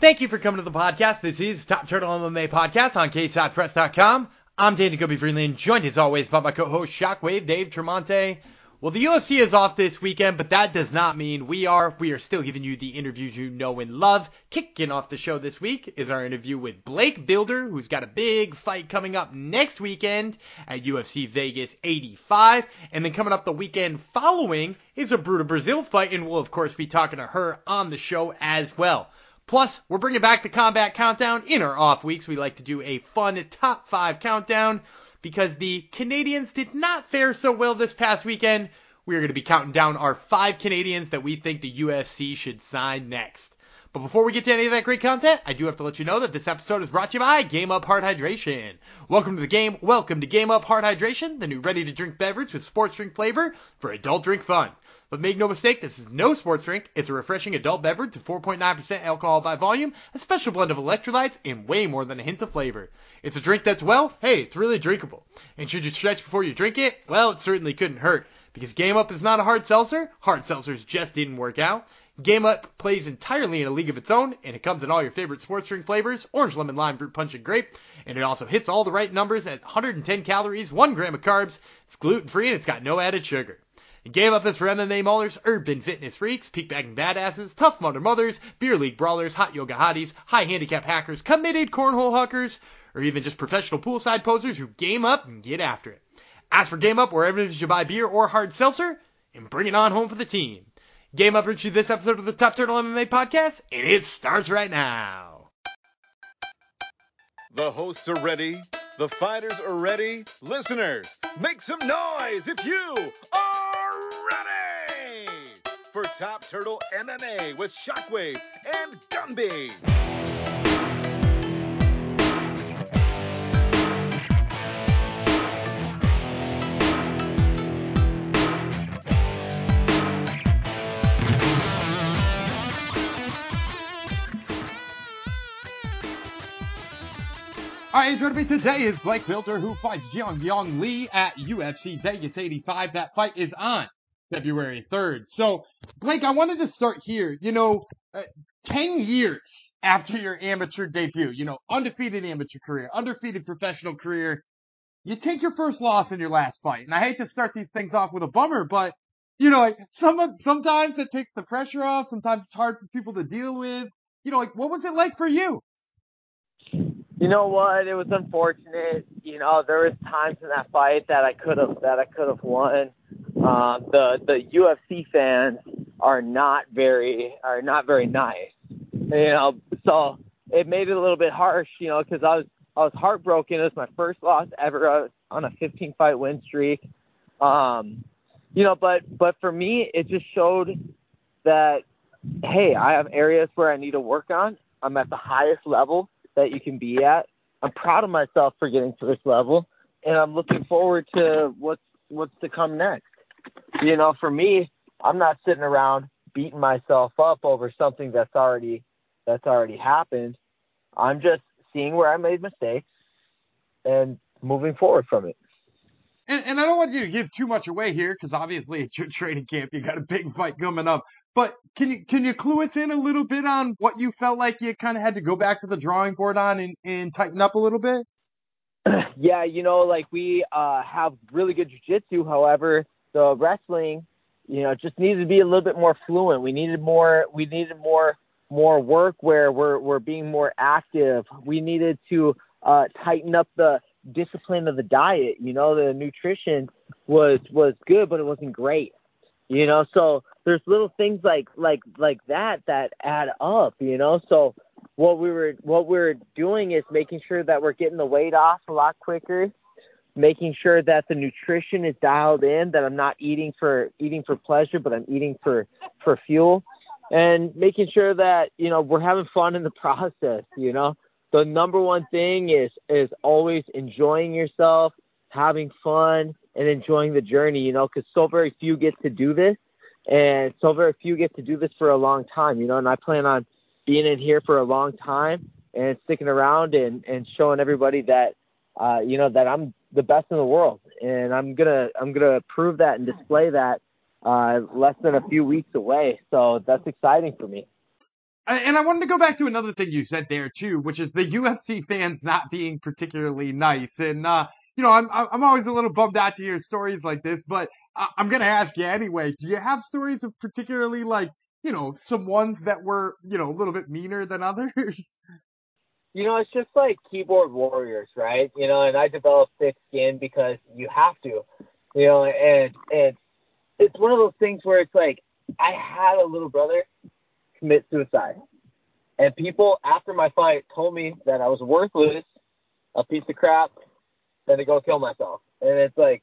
Thank you for coming to the podcast. This is Top Turtle MMA Podcast on KShotPress.com. I'm Dana Gumby Freeland, joined as always by my co-host Shockwave Dave Tremonte. Well, the UFC is off this weekend, but that does not mean we are. We are still giving you the interviews you know and love. Kicking off the show this week is our interview with Blake Bilder, who's got a big fight coming up next weekend at UFC Vegas 85. And then coming up the weekend following is a Bruna Brasil fight, and we'll of course be talking to her on the show as well. Plus, we're bringing back the combat countdown in our off weeks. We like to do a fun top five countdown because the Canadians did not fare so well this past weekend. We are going to be counting down our five Canadians that we think the UFC should sign next. But before we get to any of that great content, I do have to let you know that this episode is brought to you by Game Up Hard Hydration. Welcome to the game. Welcome to Game Up Hard Hydration, the new ready to drink beverage with sports drink flavor for adult drink fun. But make no mistake, this is no sports drink. It's a refreshing adult beverage to 4.9% alcohol by volume, a special blend of electrolytes, and way more than a hint of flavor. It's a drink that's, well, hey, it's really drinkable. And should you stretch before you drink it? Well, it certainly couldn't hurt. Because Game Up is not a hard seltzer. Hard seltzers just didn't work out. Game Up plays entirely in a league of its own, and it comes in all your favorite sports drink flavors orange, lemon, lime, fruit punch, and grape. And it also hits all the right numbers at 110 calories, 1 gram of carbs. It's gluten free, and it's got no added sugar. Game Up is for MMA maulers, urban fitness freaks, peak bagging badasses, tough mother mothers, beer league brawlers, hot yoga hotties, high handicap hackers, committed cornhole huckers, or even just professional poolside posers who game up and get after it. Ask for Game Up wherever it is you buy beer or hard seltzer, and bring it on home for the team. Game Up brings you this episode of the Top Turtle MMA podcast, and it starts right now. The hosts are ready. The fighters are ready. Listeners, make some noise if you are ready for Top Turtle MMA with Shockwave and Gumby. All right, joining me today is Blake Bilder, who fights Jeong Yeong Lee at UFC Vegas 85. That fight is on February 3rd. So, Blake, I wanted to start here. You know, uh, 10 years after your amateur debut, you know, undefeated amateur career, undefeated professional career, you take your first loss in your last fight. And I hate to start these things off with a bummer, but you know, like some, sometimes it takes the pressure off. Sometimes it's hard for people to deal with. You know, like what was it like for you? You know what? It was unfortunate. You know, there was times in that fight that I could have that I could have won. Um, the the UFC fans are not very are not very nice. You know, so it made it a little bit harsh. You know, because I was I was heartbroken. It was my first loss ever on a 15 fight win streak. Um, you know, but but for me, it just showed that hey, I have areas where I need to work on. I'm at the highest level that you can be at. I'm proud of myself for getting to this level, and I'm looking forward to what's what's to come next. You know, for me, I'm not sitting around beating myself up over something that's already that's already happened. I'm just seeing where I made mistakes and moving forward from it. And, and I don't want you to give too much away here because obviously it's your training camp. You got a big fight coming up. But can you can you clue us in a little bit on what you felt like you kind of had to go back to the drawing board on and, and tighten up a little bit? Yeah, you know, like we uh, have really good jujitsu. However, the wrestling, you know, just needed to be a little bit more fluent. We needed more. We needed more more work where we're we're being more active. We needed to uh, tighten up the discipline of the diet. You know, the nutrition was was good, but it wasn't great. You know, so there's little things like like like that that add up. You know, so what we were what we're doing is making sure that we're getting the weight off a lot quicker, making sure that the nutrition is dialed in, that I'm not eating for eating for pleasure, but I'm eating for for fuel, and making sure that you know we're having fun in the process. You know, the number one thing is is always enjoying yourself, having fun, and enjoying the journey. You know, because so very few get to do this, and so very few get to do this for a long time. You know, and I plan on being in here for a long time and sticking around and and showing everybody that uh, you know that I'm the best in the world, and I'm gonna I'm gonna prove that and display that uh, less than a few weeks away. So that's exciting for me. And I wanted to go back to another thing you said there too, which is the UFC fans not being particularly nice. And uh, you know, I'm I'm always a little bummed out to hear stories like this, but I'm gonna ask you anyway. Do you have stories of particularly like you know some ones that were you know a little bit meaner than others? You know, it's just like keyboard warriors, right? You know, and I developed thick skin because you have to, you know, and and it's one of those things where it's like I had a little brother commit suicide. And people after my fight told me that I was worthless, a piece of crap, and to go kill myself. And it's like,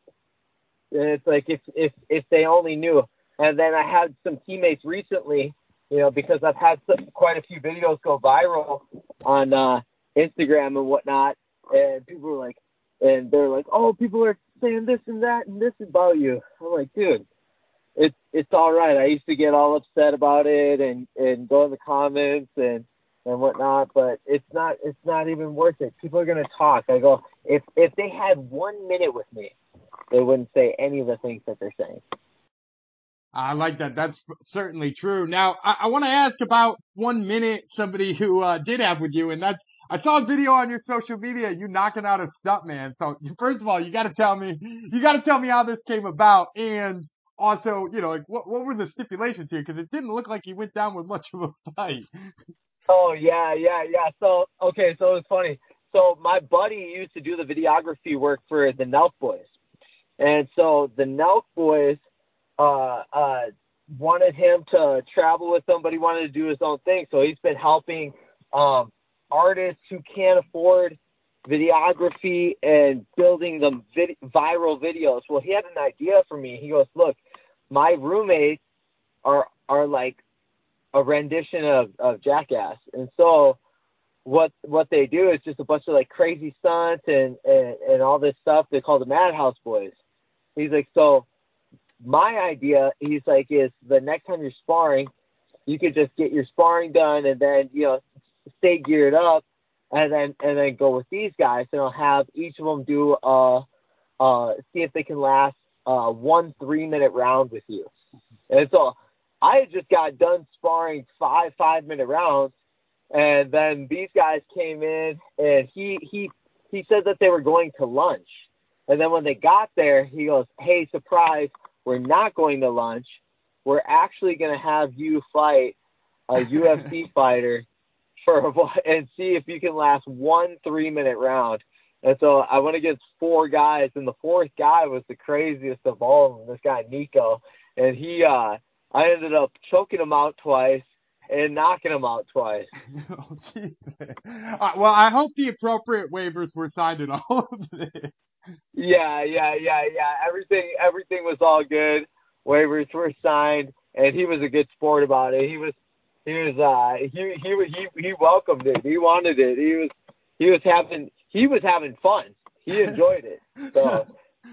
and it's like if if if they only knew. And then I had some teammates recently, you know, because I've had some, quite a few videos go viral on uh, Instagram and whatnot, and people were like, and they're like, oh, people are saying this and that and this about you. I'm like, dude, it's it's all right. I used to get all upset about it and and go in the comments and and whatnot, but it's not it's not even worth it. People are gonna talk. I go if if they had one minute with me, they wouldn't say any of the things that they're saying. I like that. That's certainly true. Now, I, I want to ask about one minute somebody who uh, did have with you, and that's I saw a video on your social media you knocking out a stunt man. So first of all, you got to tell me you got to tell me how this came about, and also, you know, like what what were the stipulations here? Because it didn't look like he went down with much of a fight. Oh yeah, yeah, yeah. So okay, so it's funny. So my buddy used to do the videography work for the Nelk Boys, and so the Nelk Boys uh, uh, wanted him to travel with them, but he wanted to do his own thing. So he's been helping um, artists who can't afford videography and building them vid- viral videos. Well, he had an idea for me. He goes, "Look, my roommates are are like a rendition of, of Jackass. And so what what they do is just a bunch of like crazy stunts and, and, and all this stuff they call the Madhouse Boys. He's like, so my idea, he's like, is the next time you're sparring, you could just get your sparring done and then, you know, stay geared up and then and then go with these guys and I'll have each of them do uh uh see if they can last uh, one three minute round with you. And so I had just got done sparring five five minute rounds, and then these guys came in, and he he he said that they were going to lunch, and then when they got there, he goes, "Hey, surprise! We're not going to lunch. We're actually going to have you fight a UFC fighter for a, and see if you can last one three minute round." And so I went against four guys, and the fourth guy was the craziest of all of them. This guy Nico, and he, uh, I ended up choking him out twice and knocking him out twice. oh, uh, well, I hope the appropriate waivers were signed in all of this. Yeah, yeah, yeah, yeah. Everything, everything was all good. Waivers were signed, and he was a good sport about it. He was, he was, uh, he, he, he, he welcomed it. He wanted it. He was, he was having he was having fun. He enjoyed it. So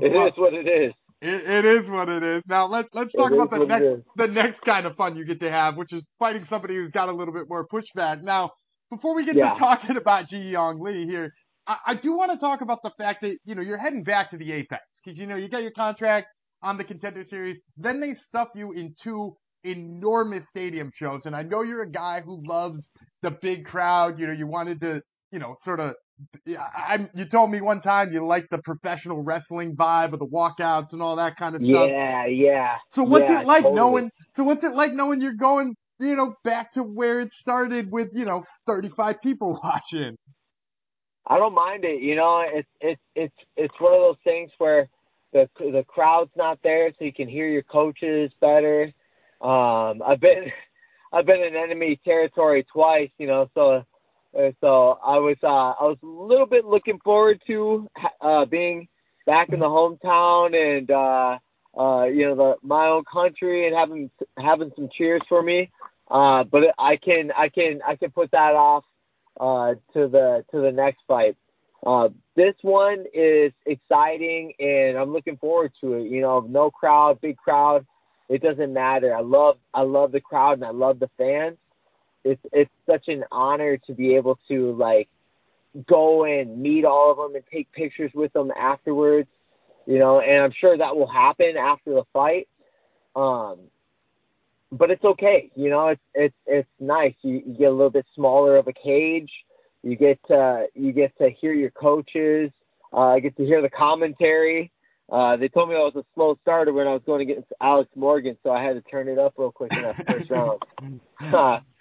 it well, is what it is. It, it is what it is. Now let's let's talk it about the next the next kind of fun you get to have, which is fighting somebody who's got a little bit more pushback. Now, before we get yeah. to talking about Ji Young Lee here, I, I do want to talk about the fact that you know you're heading back to the Apex because you know you got your contract on the Contender Series, then they stuff you in two enormous stadium shows, and I know you're a guy who loves the big crowd. You know, you wanted to you know sort of I, you told me one time you like the professional wrestling vibe of the walkouts and all that kind of stuff. Yeah, yeah. So what's yeah, it like totally. knowing? So what's it like knowing you're going, you know, back to where it started with, you know, 35 people watching? I don't mind it. You know, it's it's it's it's one of those things where the the crowd's not there, so you can hear your coaches better. Um, I've been I've been in enemy territory twice, you know, so so I was uh, I was a little bit looking forward to uh, being back in the hometown and uh, uh, you know the my own country and having having some cheers for me. Uh, but I can I can I can put that off uh, to the to the next fight. Uh, this one is exciting and I'm looking forward to it. You know, no crowd, big crowd, it doesn't matter. I love I love the crowd and I love the fans it's it's such an honor to be able to like go and meet all of them and take pictures with them afterwards, you know, and I'm sure that will happen after the fight. Um, but it's okay. You know, it's it's it's nice. You, you get a little bit smaller of a cage. You get to you get to hear your coaches. Uh, I get to hear the commentary. Uh, they told me I was a slow starter when I was going against Alex Morgan, so I had to turn it up real quick in that first round.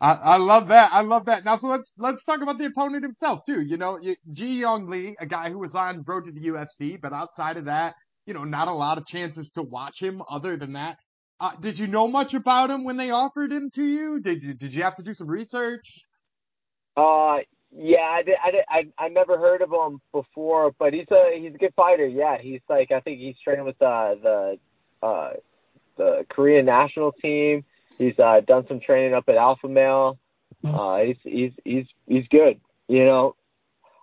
I, I love that. I love that. Now, so let's let's talk about the opponent himself too. You know, Ji Young Lee, a guy who was on road to the UFC, but outside of that, you know, not a lot of chances to watch him. Other than that, uh, did you know much about him when they offered him to you? Did you did you have to do some research? Uh, yeah, I did, I did, I I never heard of him before, but he's a he's a good fighter. Yeah, he's like I think he's training with uh, the uh, the Korean national team. He's uh, done some training up at Alpha Male. Uh, he's he's he's he's good. You know,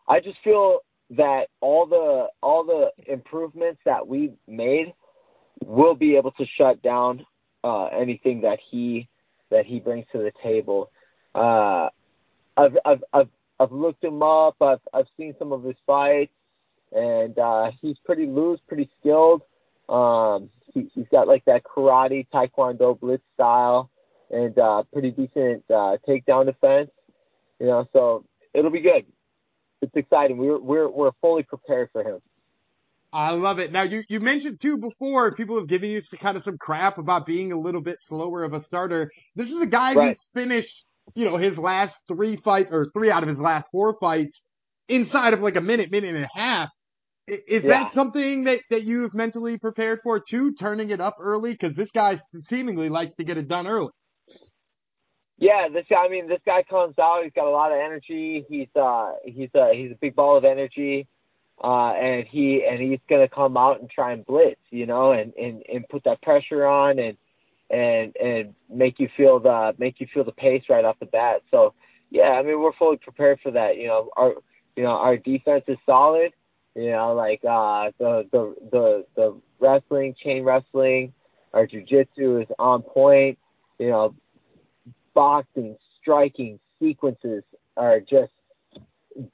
I just feel that all the all the improvements that we made will be able to shut down uh, anything that he that he brings to the table. Uh, I've, I've I've I've looked him up. I've I've seen some of his fights, and uh, he's pretty loose, pretty skilled. Um, he, he's got like that karate taekwondo blitz style, and uh, pretty decent uh, takedown defense. You know, so it'll be good. It's exciting. We're we're we're fully prepared for him. I love it. Now you, you mentioned too before people have given you some, kind of some crap about being a little bit slower of a starter. This is a guy right. who's finished, you know, his last three fights or three out of his last four fights inside of like a minute, minute and a half. Is yeah. that something that, that you've mentally prepared for too, turning it up early? Cause this guy seemingly likes to get it done early. Yeah, this guy, I mean, this guy comes out, he's got a lot of energy. He's, uh, he's, uh, he's a big ball of energy uh, and he and he's going to come out and try and blitz, you know, and, and and put that pressure on and and and make you feel the make you feel the pace right off the bat. So yeah, I mean we're fully prepared for that. You know, our you know our defense is solid. You know, like uh, the the the the wrestling, chain wrestling, our jujitsu is on point. You know, boxing, striking sequences are just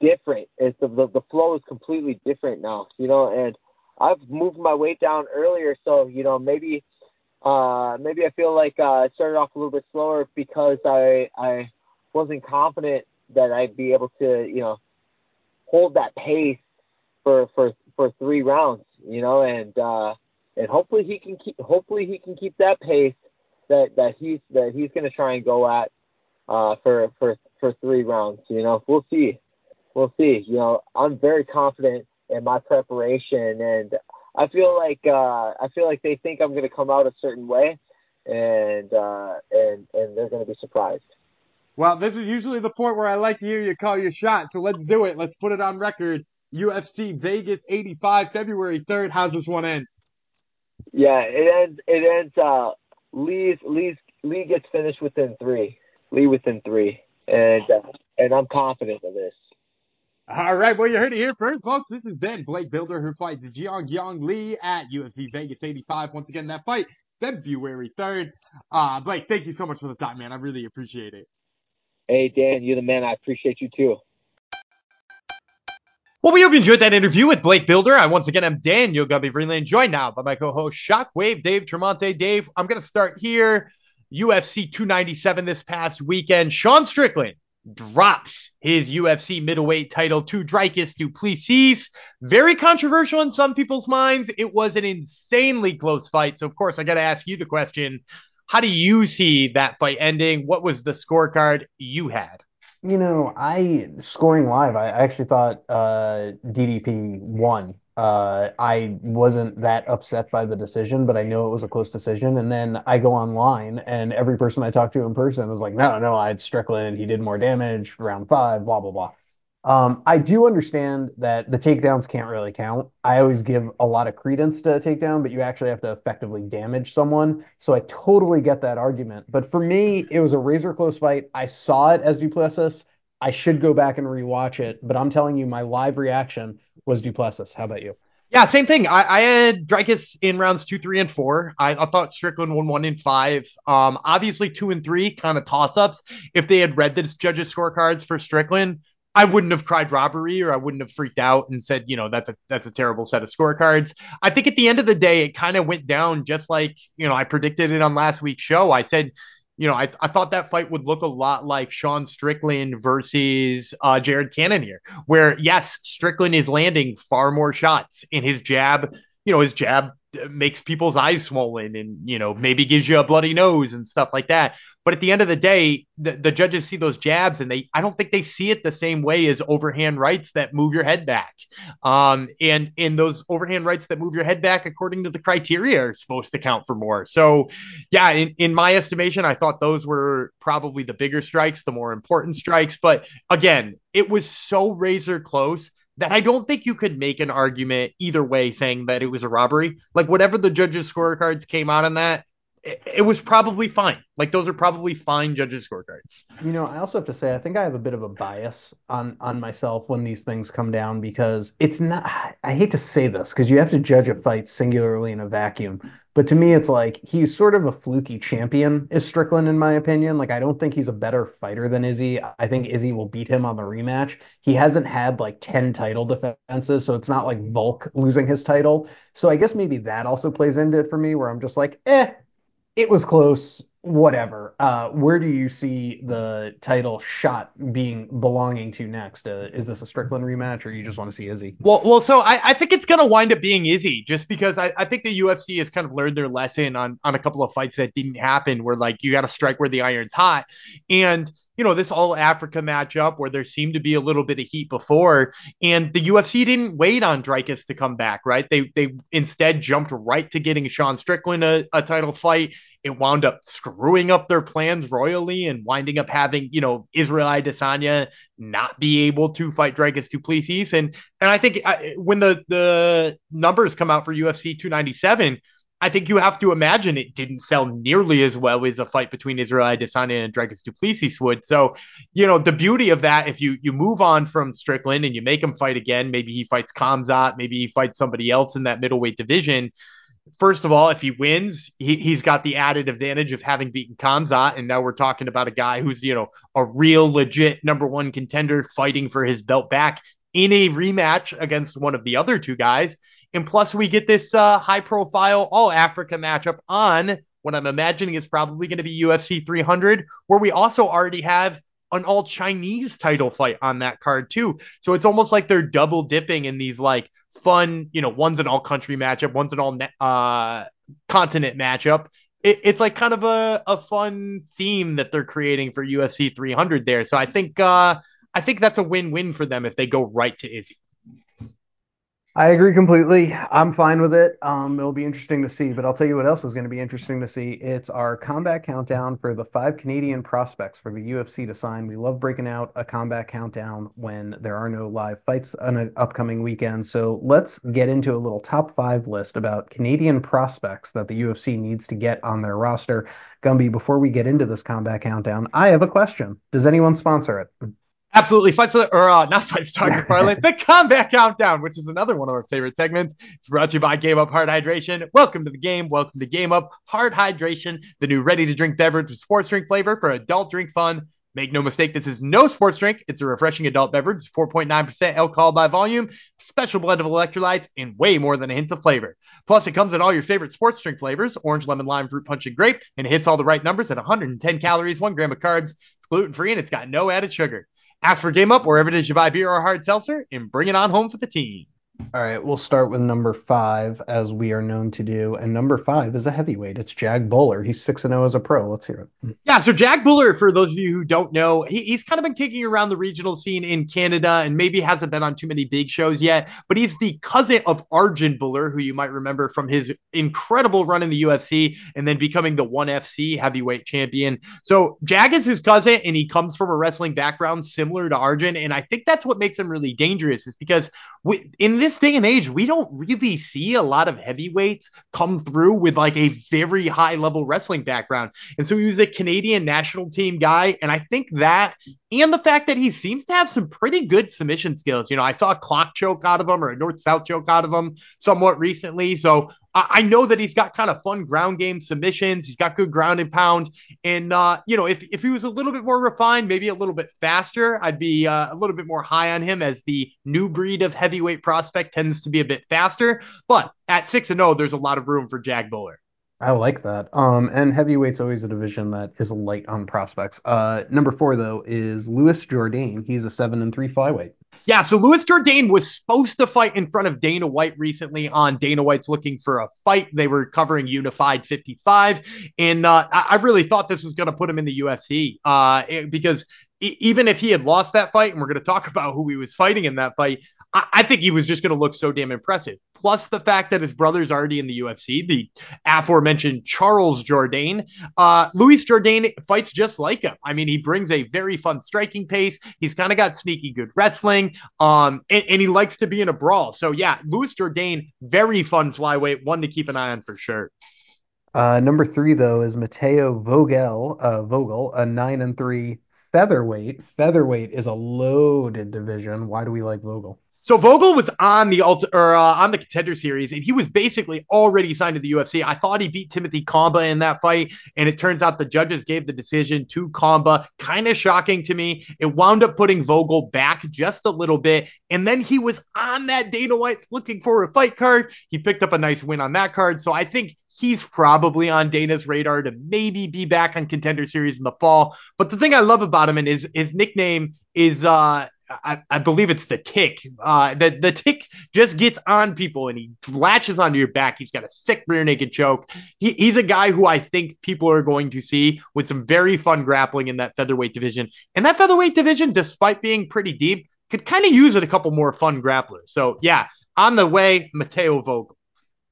different. It's the, the the flow is completely different now, you know. And I've moved my weight down earlier, so you know maybe uh maybe I feel like uh, I started off a little bit slower because I I wasn't confident that I'd be able to you know hold that pace for for for three rounds, you know, and uh and hopefully he can keep hopefully he can keep that pace that that he's that he's going to try and go at uh for for for three rounds, you know. We'll see we'll see. You know, I'm very confident in my preparation, and I feel like uh, I feel like they think I'm going to come out a certain way, and uh, and and they're going to be surprised. Well, this is usually the point where I like to hear you call your shot, so let's do it. Let's put it on record. UFC Vegas 85, February 3rd. How's this one end? Yeah, it ends. It ends. Uh, Lee's Lee's Lee gets finished within three. Lee within three, and uh, and I'm confident of this. All right, well, you heard it here first, folks. This is Ben Blake Bilder who fights Jiang Yang Lee at UFC Vegas 85. Once again, that fight February 3rd. Uh, Blake, thank you so much for the time, man. I really appreciate it. Hey, Dan, you're the man. I appreciate you too. Well, we hope you enjoyed that interview with Blake Bilder. I once again am Daniel Gumby Freeland, joined now by my co-host Shockwave Dave Tremonte. Dave, I'm going to start here. UFC 297 this past weekend. Sean Strickland drops his UFC middleweight title to Dricus Du Plessis. Very controversial in some people's minds. It was an insanely close fight. So, of course, I got to ask you the question how do you see that fight ending? What was the scorecard you had? You know, I scoring live, I actually thought uh, DDP won uh, I wasn't that upset by the decision, but I know it was a close decision. And then I go online, and every person I talked to in person was like, "No, no, I had Strickland. He did more damage. Round five, blah blah blah." Um, I do understand that the takedowns can't really count. I always give a lot of credence to a takedown, but you actually have to effectively damage someone. So I totally get that argument. But for me, it was a razor close fight. I saw it as Du Plessis. I should go back and rewatch it, but I'm telling you, my live reaction was Du Plessis. How about you? Yeah, same thing. I, I had Dricus in rounds two, three, and four. I, I thought Strickland won one in five. Um, obviously two and three kind of toss ups. If they had read the judges' scorecards for Strickland, I wouldn't have cried robbery or I wouldn't have freaked out and said, you know, that's a that's a terrible set of scorecards. I think at the end of the day, it kind of went down just like, you know, I predicted it on last week's show. I said, you know, I, I thought that fight would look a lot like Sean Strickland versus uh, Jared Cannonier, where yes, Strickland is landing far more shots in his jab. You know, his jab makes people's eyes swollen and you know maybe gives you a bloody nose and stuff like that but at the end of the day the, the judges see those jabs and they i don't think they see it the same way as overhand rights that move your head back. Um and and those overhand rights that move your head back according to the criteria are supposed to count for more. So yeah in, in my estimation i thought those were probably the bigger strikes the more important strikes. But again it was so razor close that I don't think you could make an argument either way saying that it was a robbery. Like whatever the judges' scorecards came out on that, it, it, was probably fine. Like those are probably fine judges' scorecards. You know, I also have to say I think I have a bit of a bias on on myself when these things come down because it's not. I hate to say this because you have to judge a fight singularly in a vacuum. But to me, it's like he's sort of a fluky champion, is Strickland, in my opinion. Like, I don't think he's a better fighter than Izzy. I think Izzy will beat him on the rematch. He hasn't had like 10 title defenses, so it's not like Volk losing his title. So I guess maybe that also plays into it for me, where I'm just like, eh, it was close whatever. Uh, where do you see the title shot being belonging to next? Uh, is this a Strickland rematch, or you just want to see Izzy? Well, well, so I, I think it's gonna wind up being Izzy, just because I, I think the UFC has kind of learned their lesson on on a couple of fights that didn't happen, where like you got to strike where the iron's hot, and you know this all Africa matchup where there seemed to be a little bit of heat before, and the UFC didn't wait on Dricus to come back, right? They they instead jumped right to getting Sean Strickland a, a title fight it wound up screwing up their plans royally and winding up having, you know, Israel Adesanya not be able to fight Dricus Du Plessis. And and I think I, when the the numbers come out for UFC 297, I think you have to imagine it didn't sell nearly as well as a fight between Israel Adesanya and Dricus Du Plessis would. So, you know, the beauty of that, if you you move on from Strickland and you make him fight again, maybe he fights Khamzat, maybe he fights somebody else in that middleweight division first of all, if he wins, he, has got the added advantage of having beaten Khamzat. And now we're talking about a guy who's, you know, a real legit number one contender fighting for his belt back in a rematch against one of the other two guys. And plus, we get this uh, high profile All Africa matchup on what I'm imagining is probably going to be UFC 300, where we also already have an all Chinese title fight on that card, too. So it's almost like they're double dipping in these like fun, you know, one's an all country matchup, one's an all uh, continent matchup. It, it's like kind of a, a fun theme that they're creating for UFC 300 there. So I think uh, I think that's a win win for them if they go right to Izzy. I agree completely. I'm fine with it. Um, it'll be interesting to see, but I'll tell you what else is going to be interesting to see. It's our combat countdown for the five Canadian prospects for the UFC to sign. We love breaking out a combat countdown when there are no live fights on an upcoming weekend. So let's get into a little top five list about Canadian prospects that the UFC needs to get on their roster. Gumby, before we get into this combat countdown, I have a question. Does anyone sponsor it? Absolutely. Fight Fights or uh, not fights Dr. Parlay, the combat countdown, which is another one of our favorite segments. It's brought to you by Game Up Hard Hydration. Welcome to the game. Welcome to Game Up Hard Hydration, the new ready to drink beverage with sports drink flavor for adult drink fun. Make no mistake, this is no sports drink. It's a refreshing adult beverage, 4.9% alcohol by volume, special blend of electrolytes, and way more than a hint of flavor. Plus, it comes in all your favorite sports drink flavors orange, lemon, lime, fruit punch, and grape, and it hits all the right numbers at 110 calories, 1 gram of carbs. It's gluten free and it's got no added sugar. Ask for Game Up wherever it is you buy beer or hard seltzer and bring it on home for the team. All right, we'll start with number five, as we are known to do. And number five is a heavyweight. It's Jag Bhullar. He's 6 0 as a pro. Let's hear it. Yeah, so Jag Bhullar, for those of you who don't know, he, he's kind of been kicking around the regional scene in Canada and maybe hasn't been on too many big shows yet. But he's the cousin of Arjan Bhullar, who you might remember from his incredible run in the UFC and then becoming the 1FC heavyweight champion. So Jag is his cousin, and he comes from a wrestling background similar to Arjan. And I think that's what makes him really dangerous, is because in this day and age, we don't really see a lot of heavyweights come through with like a very high level wrestling background. And so he was a Canadian national team guy. And I think that, and the fact that he seems to have some pretty good submission skills. You know, I saw a clock choke out of him or a north south choke out of him somewhat recently. So I know that he's got kind of fun ground game submissions. He's got good ground and pound. And, uh, you know, if, if he was a little bit more refined, maybe a little bit faster, I'd be uh, a little bit more high on him as the new breed of heavyweight prospect tends to be a bit faster. But at 6 and 0, there's a lot of room for Jag Bhullar. I like that. Um, and heavyweight's always a division that is light on prospects. Uh, number four though is Louis Jourdain. He's a seven and three flyweight. Yeah, so Louis Jourdain was supposed to fight in front of Dana White recently on Dana White's Looking for a Fight. They were covering Unified 55, and uh, I really thought this was going to put him in the UFC uh, because even if he had lost that fight, and we're going to talk about who he was fighting in that fight, I, I think he was just going to look so damn impressive. Plus the fact that his brother's already in the UFC, the aforementioned Charles Jourdain. Uh, Louis Jourdain fights just like him. I mean, he brings a very fun striking pace. He's kind of got sneaky good wrestling, um, and, and, he likes to be in a brawl. So yeah, Louis Jourdain, very fun flyweight, one to keep an eye on for sure. Uh, number three though is Mateo Vogel, uh, Vogel, a nine and three featherweight. Featherweight is a loaded division. Why do we like Vogel? So Vogel was on the ulti- or uh, on the contender series, and he was basically already signed to the UFC. I thought he beat Timothy Cuamba in that fight, and it turns out the judges gave the decision to Cuamba. Kind of shocking to me. It wound up putting Vogel back just a little bit, and then he was on that Dana White looking for a fight card. He picked up a nice win on that card, so I think he's probably on Dana's radar to maybe be back on contender series in the fall. But the thing I love about him and his his nickname is uh I, I, believe it's the tick. Uh, the the tick just gets on people and he latches onto your back. He's got a sick rear naked choke. He, he's a guy who I think people are going to see with some very fun grappling in that featherweight division. And that featherweight division, despite being pretty deep, could kind of use it a couple more fun grapplers. So yeah, on the way, Mateo Vogel.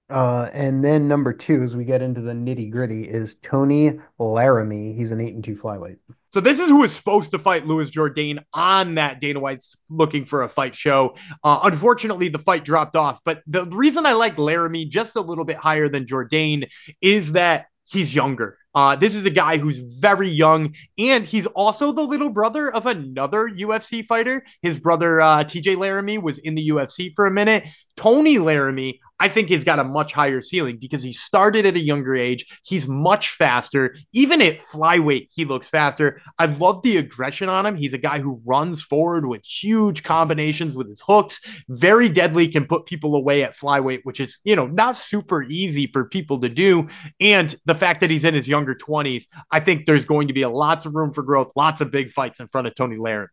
Uh, and then number two, as we get into the nitty gritty, is Tony Laramie. He's an eight and two flyweight. So this is who was supposed to fight Louis Jourdain on that Dana White's looking for a fight show. Uh, unfortunately, the fight dropped off. But the reason I like Laramie just a little bit higher than Jourdain is that he's younger. Uh, this is a guy who's very young, and he's also the little brother of another UFC fighter. His brother, uh, TJ Laramie, was in the UFC for a minute. Tony Laramie, I think he's got a much higher ceiling because he started at a younger age. He's much faster. Even at flyweight, he looks faster. I love the aggression on him. He's a guy who runs forward with huge combinations with his hooks. Very deadly, can put people away at flyweight, which is, you know, not super easy for people to do. And the fact that he's in his younger 20s, I think there's going to be a lots of room for growth, lots of big fights in front of Tony Laramie.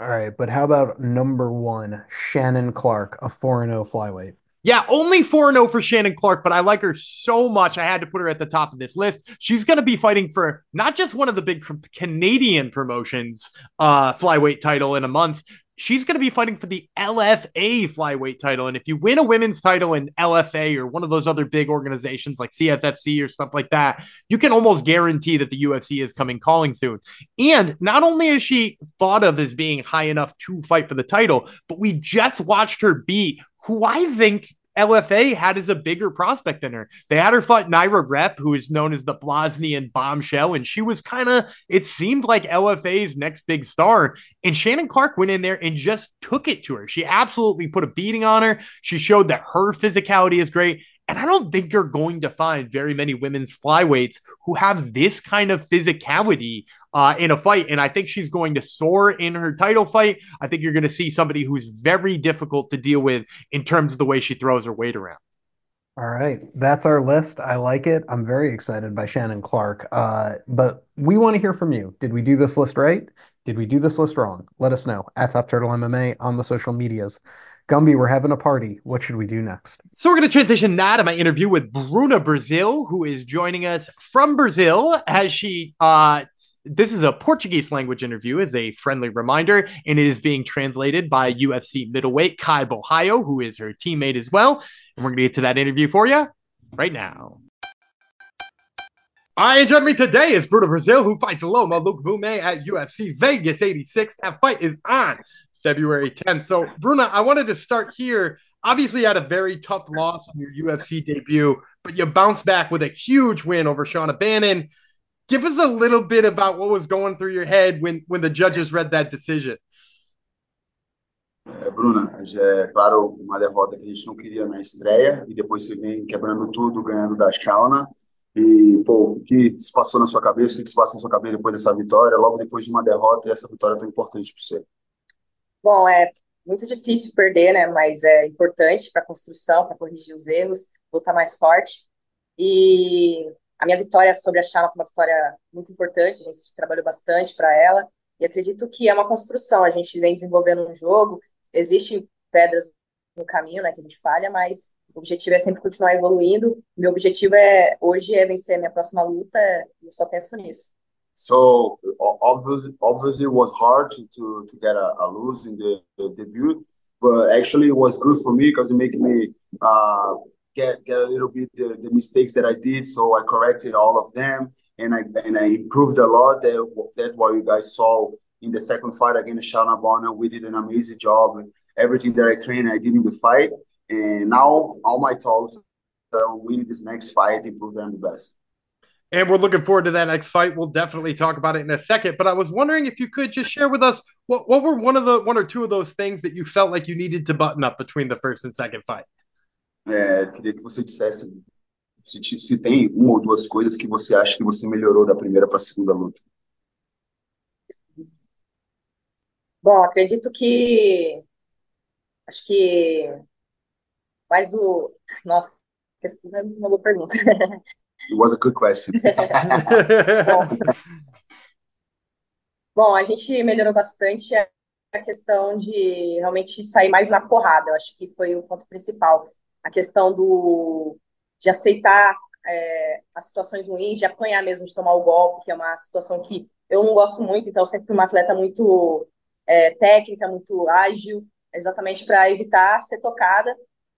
All right, but how about number one, Shannon Clark, a 4 0 flyweight? Yeah, only 4 0 for Shannon Clark, but I like her so much. I had to put her at the top of this list. She's going to be fighting for not just one of the big Canadian promotions uh, flyweight title in a month she's going to be fighting for the LFA flyweight title. And if you win a women's title in LFA or one of those other big organizations like CFFC or stuff like that, you can almost guarantee that the UFC is coming calling soon. And not only is she thought of as being high enough to fight for the title, but we just watched her beat who I think LFA had as a bigger prospect than her. They had her fight Naira Rep, who is known as the Bosnian bombshell, and she was kind of, it seemed like LFA's next big star. And Shannon Clark went in there and just took it to her. She absolutely put a beating on her. She showed that her physicality is great. And I don't think you're going to find very many women's flyweights who have this kind of physicality uh, in a fight. And I think she's going to soar in her title fight. I think you're going to see somebody who's very difficult to deal with in terms of the way she throws her weight around. All right, that's our list. I like it. I'm very excited by Shannon Clark. Uh, but we want to hear from you. Did we do this list right? Did we do this list wrong? Let us know at Top Turtle MMA on the social medias. Gumby, we're having a party. What should we do next? So we're going to transition now to my interview with Bruna Brasil, who is joining us from Brazil as she uh this is a Portuguese language interview as a friendly reminder, and it is being translated by UFC middleweight Caio Borralho, who is her teammate as well. And we're going to get to that interview for you right now. All right, joining me today is Bruna Brasil, who fights Loma Lookboonmee at UFC Vegas 86. That fight is on February 10th. So, Bruna, I wanted to start here. Obviously, you had a very tough loss on your UFC debut, but you bounced back with a huge win over Shauna Bannon. Give us a little bit about what was going through your head when when the judges read that decision. É, Bruna, é claro, uma derrota que a gente não queria na estreia, e depois você vem quebrando tudo, ganhando da Shauna. E, pô, o que se passou na sua cabeça, o que se passa na sua cabeça depois dessa vitória, logo depois de uma derrota, e essa vitória tão importante para você? Bom, é muito difícil perder, né? Mas é importante para a construção, para corrigir os erros, lutar mais forte. E a minha vitória sobre a Chala foi uma vitória muito importante, a gente trabalhou bastante para ela. E acredito que é uma construção, a gente vem desenvolvendo um jogo, existem pedras no caminho, né, que a gente falha, mas o objetivo é sempre continuar evoluindo. Meu objetivo é hoje é vencer minha próxima luta, eu só penso nisso. So obviously, obviously it was hard to, to, to get a, a lose in the, the debut, but actually it was good for me because it made me uh, get get a little bit the, the mistakes that I did. So I corrected all of them and I and I improved a lot. That that's what you guys saw in the second fight against Shauna Bannon. We did an amazing job. Everything that I trained, I did in the fight. And now all my talks are winning this next fight, improve them the best. And we're looking forward to that next fight. We'll definitely talk about it in a second. But I was wondering if you could just share with us what, what were one of the one or two of those things that you felt like you needed to button up between the first and second fight. É, queria que você dissesse se, se tem uma ou duas coisas que você acha que você melhorou da primeira para a segunda luta. Bom, acredito que acho que mais o nossa, uma boa pergunta. It was a good question. bom, a gente melhorou bastante a questão de realmente sair mais na porrada. Eu acho que foi o ponto principal. A questão do de aceitar é, as situações ruins, de apanhar mesmo, de tomar o golpe, que é uma situação que eu não gosto muito, então sempre fui uma atleta muito é, técnica, muito ágil, exatamente para evitar ser tocada.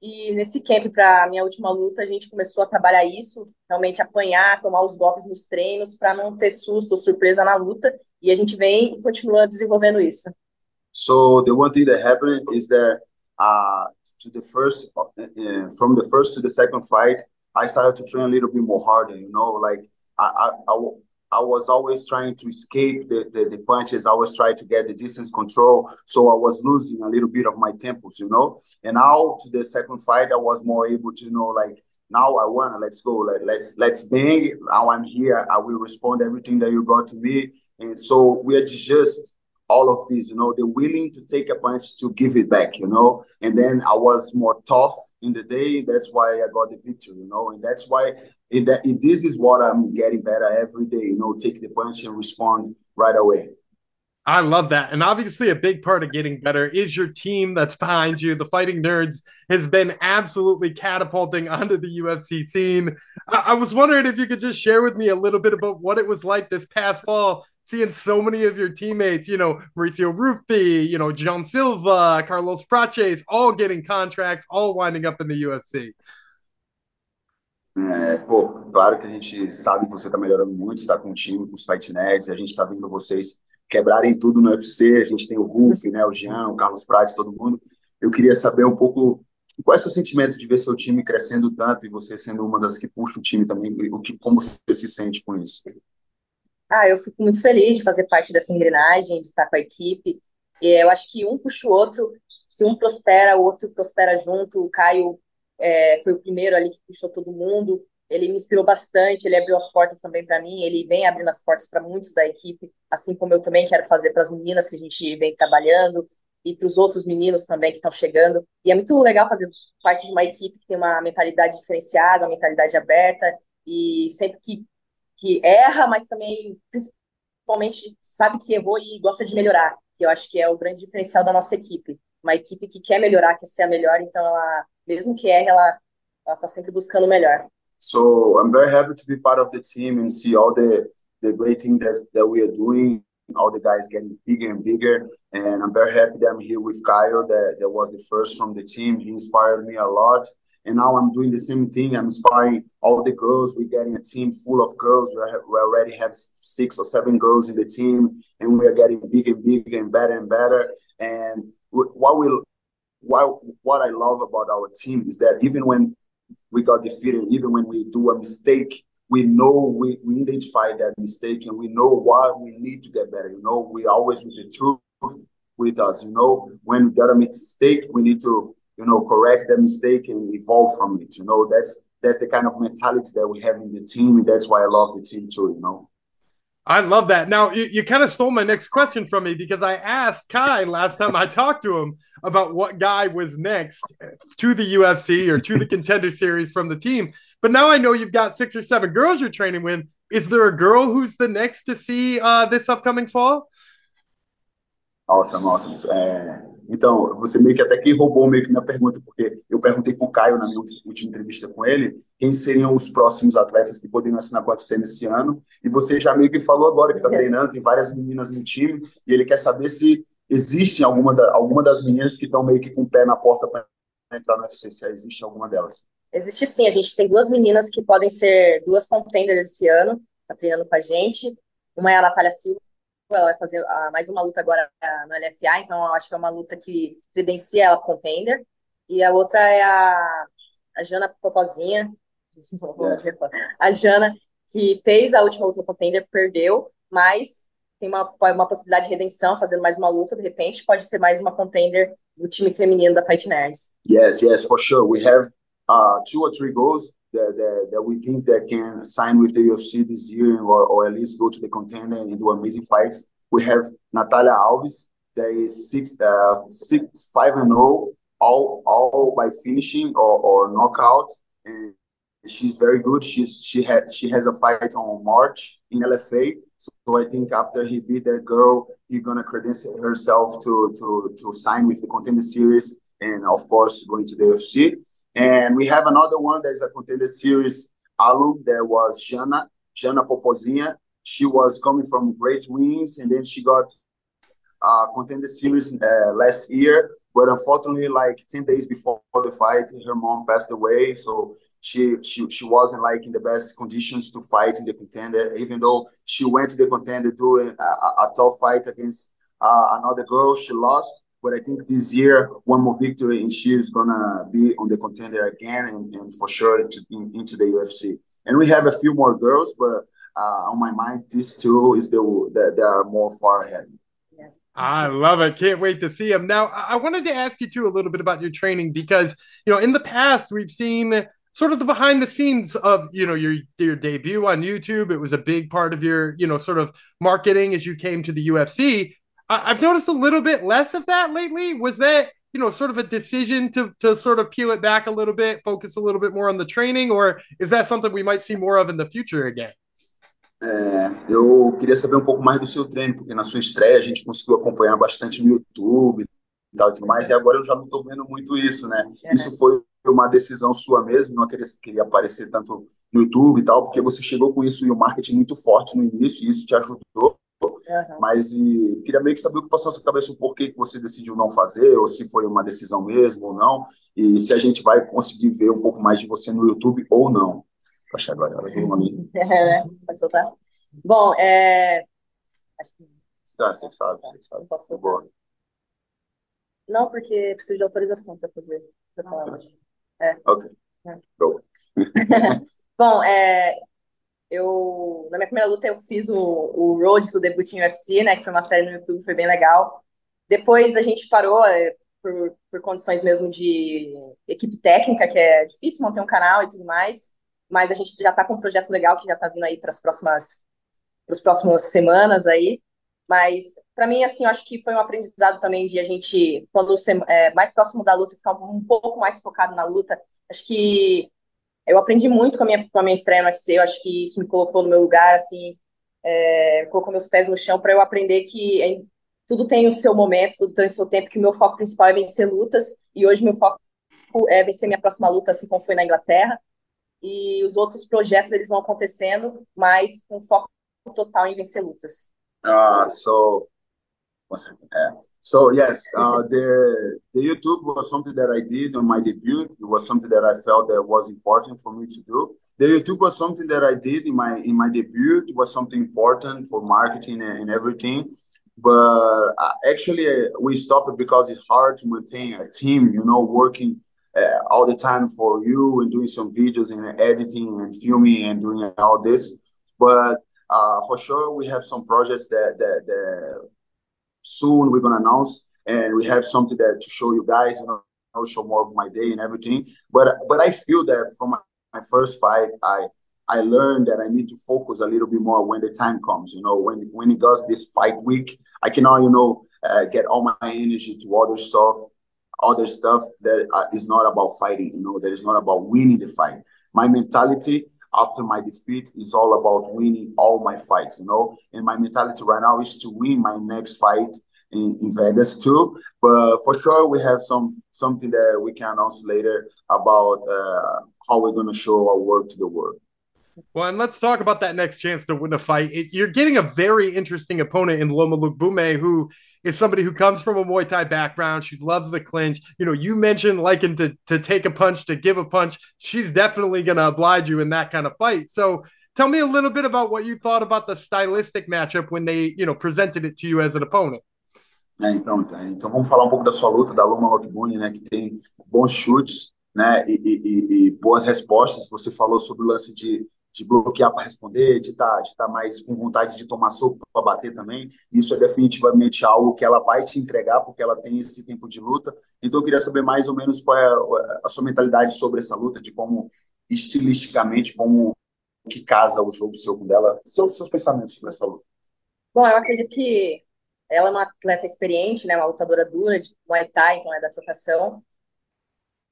E nesse camp, para minha última luta, a gente começou a trabalhar isso, realmente apanhar, tomar os golpes nos treinos, para não ter susto ou surpresa na luta. E a gente vem e continua desenvolvendo isso. So the one thing that happened is that uh, to the first, uh, from the first to the second fight, I started to train a little bit more harder. You know, like I, I, I, I was always trying to escape the, the, the, punches. I was trying to get the distance control. So I was losing a little bit of my tempos, you know. And now to the second fight, I was more able to, you know, like now I wanna let's go. Let, let's let's bang. Now I'm here. I will respond everything that you brought to me. And so we adjust all of this, you know, they're willing to take a punch to give it back, you know. And then I was more tough in the day. That's why I got the victory, you know. And that's why that in this is what I'm getting better every day, you know, take the punch and respond right away. I love that. And obviously, a big part of getting better is your team that's behind you. The Fighting Nerds has been absolutely catapulting onto the UFC scene. I, I was wondering if you could just share with me a little bit about what it was like this past fall seeing so many of your teammates, you know, Mauricio Ruffy, you know, John Silva, Carlos Prates, all getting contracts, all winding up in the UFC. É, pô, claro que a gente sabe que você está melhorando muito, está com o time, com os Fight Nerds, a gente está vendo vocês quebrarem tudo no UFC, a gente tem o Ruf, né, o Jean, o Carlos Prates, todo mundo. Eu queria saber um pouco qual é o seu sentimento de ver seu time crescendo tanto e você sendo uma das que puxa o time também, o que, como você se sente com isso? Ah, eu fico muito feliz de fazer parte dessa engrenagem, de estar com a equipe. Eu acho que um puxa o outro, se um prospera, o outro prospera junto. O Caio é, foi o primeiro ali que puxou todo mundo. Ele me inspirou bastante, ele abriu as portas também para mim, ele vem abrindo as portas para muitos da equipe, assim como eu também quero fazer para as meninas que a gente vem trabalhando e para os outros meninos também que estão chegando. E é muito legal fazer parte de uma equipe que tem uma mentalidade diferenciada, uma mentalidade aberta e sempre que que erra, mas também principalmente sabe que errou e gosta de melhorar, que eu acho que é o grande diferencial da nossa equipe. Uma equipe que quer melhorar, quer ser a melhor, então ela, mesmo que erre, ela sempre buscando melhor. So I'm very happy to be part of the team and see all the the great things that, that we are doing. All the guys getting bigger and bigger, and I'm very happy that I'm here with Kyle. That that was the first from the team. He inspired me a lot. And now I'm doing the same thing. I'm inspiring all the girls. We're getting a team full of girls. We, we already have six or seven girls in the team, and we are getting bigger and bigger and better and better. And what we what what I love about our team is that even when we got defeated, even when we do a mistake, we know we, we identify that mistake and we know why we need to get better. You know, we always with the truth, with us. You know, when we got a mistake, we need to, you know, correct that mistake and evolve from it. You know, that's that's the kind of mentality that we have in the team, and that's why I love the team too. You know. I love that. Now, you, you kind of stole my next question from me because I asked Kai last time I talked to him about what guy was next to the UFC or to the contender series from the team. But now I know you've got six or seven girls you're training with. Is there a girl who's the next to see uh, this upcoming fall? Awesome, awesome. É, então, você meio que até que roubou meio que minha pergunta, porque eu perguntei pro Caio na minha última entrevista com ele quem seriam os próximos atletas que poderiam assinar com a UFC nesse ano, e você já meio que falou agora que está treinando, tem várias meninas no time, e ele quer saber se existe alguma, da, alguma das meninas que estão meio que com o pé na porta para entrar no UFC, se existe alguma delas. Existe sim, a gente tem duas meninas que podem ser duas contenders esse ano, tá treinando com a gente. Uma é a Natália Silva, ela vai fazer uh, mais uma luta agora uh, no LFA, então eu acho que é uma luta que credencia ela contender. E a outra é a, a Jana Popozinha, a Jana, que fez a última luta no contender, perdeu, mas tem uma, uma possibilidade de redenção, fazendo mais uma luta, de repente pode ser mais uma contender do time feminino da Fight Nerds. Yes, yes, for sure. We have uh, two or three goals that, that, that we think that can sign with the UFC this year or, or at least go to the contender and do amazing fights. We have Natalia Alves, that is six, uh, six, five and zero, oh, all, all by finishing or, or knockout, and she's very good. She's she had she has a fight on March in LFA, so I think after he beat that girl, he's gonna credential herself to to to sign with the contender series, and of course going to the UFC. And we have another one that is a contender series alum. There was Jana, Jana Popozinha. She was coming from great wins, and then she got uh, contender series uh, last year. But unfortunately, like 10 days before the fight, her mom passed away. So she she she wasn't like in the best conditions to fight in the contender. Even though she went to the contender doing a, a, tough fight against uh, another girl, she lost. But I think this year, one more victory, and she is gonna be on the contender again, and, and for sure to, in, into the UFC. And we have a few more girls, but uh, on my mind, these two is the that they are more far ahead. I love it. Can't wait to see them. Now, I wanted to ask you too a little bit about your training because, you know, in the past we've seen sort of the behind the scenes of, you know, your your debut on YouTube. It was a big part of your, you know, sort of marketing as you came to the UFC. I've noticed a little bit less of that lately. Was that, you know, sort of a decision to to sort of peel it back a little bit, focus a little bit more on the training, or is that something we might see more of in the future again? É, eu queria saber um pouco mais do seu treino, porque na sua estreia a gente conseguiu acompanhar bastante no YouTube e tal e tudo mais, e agora eu já não estou vendo muito isso, né? É. Isso foi uma decisão sua mesmo, não queria, queria aparecer tanto no YouTube e tal, porque você chegou com isso e o marketing muito forte no início, e isso te ajudou Uhum. Mas e, queria meio que saber o que passou na sua cabeça, o porquê que você decidiu não fazer, ou se foi uma decisão mesmo ou não, e se a gente vai conseguir ver um pouco mais de você no YouTube ou não. Acho agora, ela veio uma ali. É, pode soltar. Bom, é. Acho que. Ah, você sabe, você sabe. Não posso soltar. Não, porque preciso de autorização para fazer. Pra falar, ah, é. Ok. É. Bom, é, eu, na minha primeira luta, eu fiz o, o Road do debut em UFC, né? Que foi uma série no YouTube, foi bem legal. Depois a gente parou é, por, por condições mesmo de equipe técnica, que é difícil manter um canal e tudo mais. Mas a gente já está com um projeto legal que já está vindo aí para as próximas, para próximas semanas aí. Mas para mim, assim, eu acho que foi um aprendizado também de a gente, quando é, mais próximo da luta, ficar um pouco mais focado na luta. Acho que eu aprendi muito com a minha, com a minha estreia no UFC, eu acho que isso me colocou no meu lugar, assim, é, colocou meus pés no chão para eu aprender que é, tudo tem o seu momento, tudo tem o seu tempo, que o meu foco principal é vencer lutas, e hoje meu foco é vencer minha próxima luta, assim como foi na Inglaterra, e os outros projetos eles vão acontecendo, mas com foco total em vencer lutas. Ah, uh, so, So yes, uh, the the YouTube was something that I did on my debut. It was something that I felt that was important for me to do. The YouTube was something that I did in my in my debut. It was something important for marketing and, and everything. But uh, actually, uh, we stopped it because it's hard to maintain a team. You know, working uh, all the time for you and doing some videos and editing and filming and doing all this. But uh, for sure, we have some projects that that, that soon we're to announce. and we have something that to show you guys, you know, show more of my day and everything. But but I feel that from my, my first fight, I I learned that I need to focus a little bit more when the time comes. You know, when when it goes this fight week, I cannot, you know, uh, get all my energy to other stuff, other stuff that uh, is not about fighting. You know, that is not about winning the fight. My mentality after my defeat is all about winning all my fights. You know, and my mentality right now is to win my next fight in, in Vegas too. But for sure, we have some something that we can announce later about uh, how we're to show our work to the world. Well, and let's talk about that next chance to win a fight. It, you're getting a very interesting opponent in Loma Lookboonmee, who is somebody who comes from a Muay Thai background. She loves the clinch. You know, you mentioned liking to to take a punch, to give a punch. She's definitely going to oblige you in that kind of fight. So tell me a little bit about what you thought about the stylistic matchup when they, you know, presented it to you as an opponent. É, então, então vamos falar um pouco da sua luta, da Loma Lockboon, né, que tem bons chutes, né, e, e, e, boas respostas. Você falou sobre o lance de de bloquear para responder, de estar tá, de tá mais com vontade de tomar soco para bater também. Isso é definitivamente algo que ela vai te entregar, porque ela tem esse tempo de luta. Então, eu queria saber mais ou menos qual é a sua mentalidade sobre essa luta, de como, estilisticamente, como que casa o jogo seu com dela, seus, seus pensamentos sobre essa luta. Bom, eu acredito que ela é uma atleta experiente, né, uma lutadora dura de Muay Thai, então é da trocação.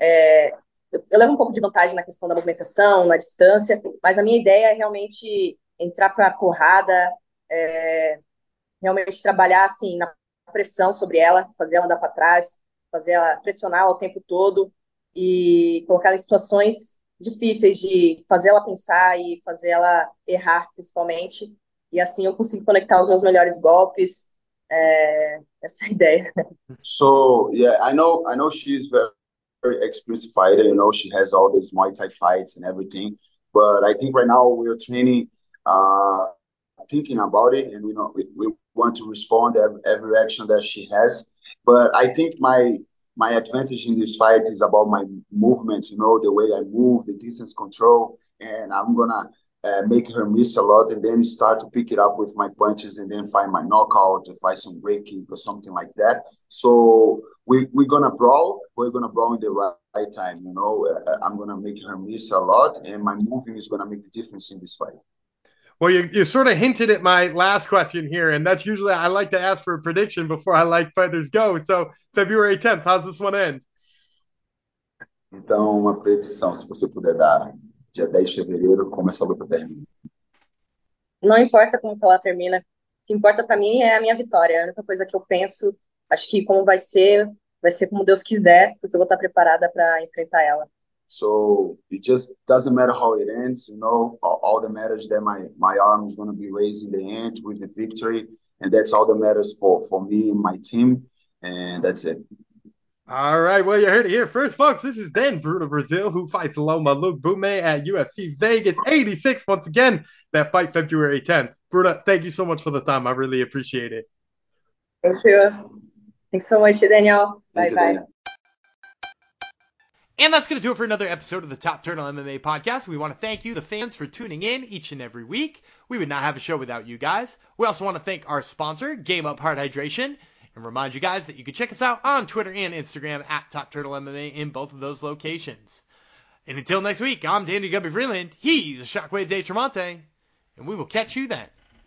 É, eu levo um pouco de vantagem na questão da movimentação, na distância, mas a minha ideia é realmente entrar para a porrada, é, realmente trabalhar assim na pressão sobre ela, fazer ela andar para trás, fazer ela pressionar o tempo todo e colocar ela em situações difíceis de fazer ela pensar e fazer ela errar, principalmente. E assim eu consigo conectar os meus melhores golpes. É, essa é ideia. So yeah, I know I know she's very very experienced fighter. You know, she has all these Muay Thai fights and everything. But I think right now we're training, uh, thinking about it, and you know we, we want to respond every, every action that she has. But I think my my advantage in this fight is about my movements. You know, the way I move, the distance control, and I'm gonna uh, make her miss a lot and then start to pick it up with my punches and then find my knockout or find some break kick or something like that. So we, we're going to brawl. We're going to brawl in the right, right time. You know, uh, I'm going to make her miss a lot and my moving is going to make the difference in this fight. Well, you, you sort of hinted at my last question here, and that's usually I like to ask for a prediction before I let fighters go. So, February 10th, how's this one end? Então, uma predição, se você puder dar. Dia 10 de fevereiro, como essa luta termina. Não importa como ela termina, o que importa para mim é a minha vitória. A única coisa que eu penso, acho que como vai ser, vai ser como Deus quiser, porque eu vou estar preparada para enfrentar ela. So it just doesn't matter how it ends, you know. All, that matters that my my arm is going to be raised in the end with the victory, and that's all that matters for for me and my team, and that's it. All right, well, you heard it here first, folks. This is then Bruna Brasil, who fights Loma Lookboonmee at UFC Vegas 86. Once again, that fight February 10th. Bruno, thank you so much for the time. I really appreciate it. Thank you. Thanks so much, Daniel. Bye bye. And that's going to do it for another episode of the Top Turtle MMA podcast. We want to thank you, the fans, for tuning in each and every week. We would not have a show without you guys. We also want to thank our sponsor, Game Up Heart Hydration and remind you guys that you can check us out on Twitter and Instagram at Top Turtle MMA in both of those locations. And until next week, I'm Danny Gumby Freeland. He's Shockwave Dave Tremonte, and we will catch you then.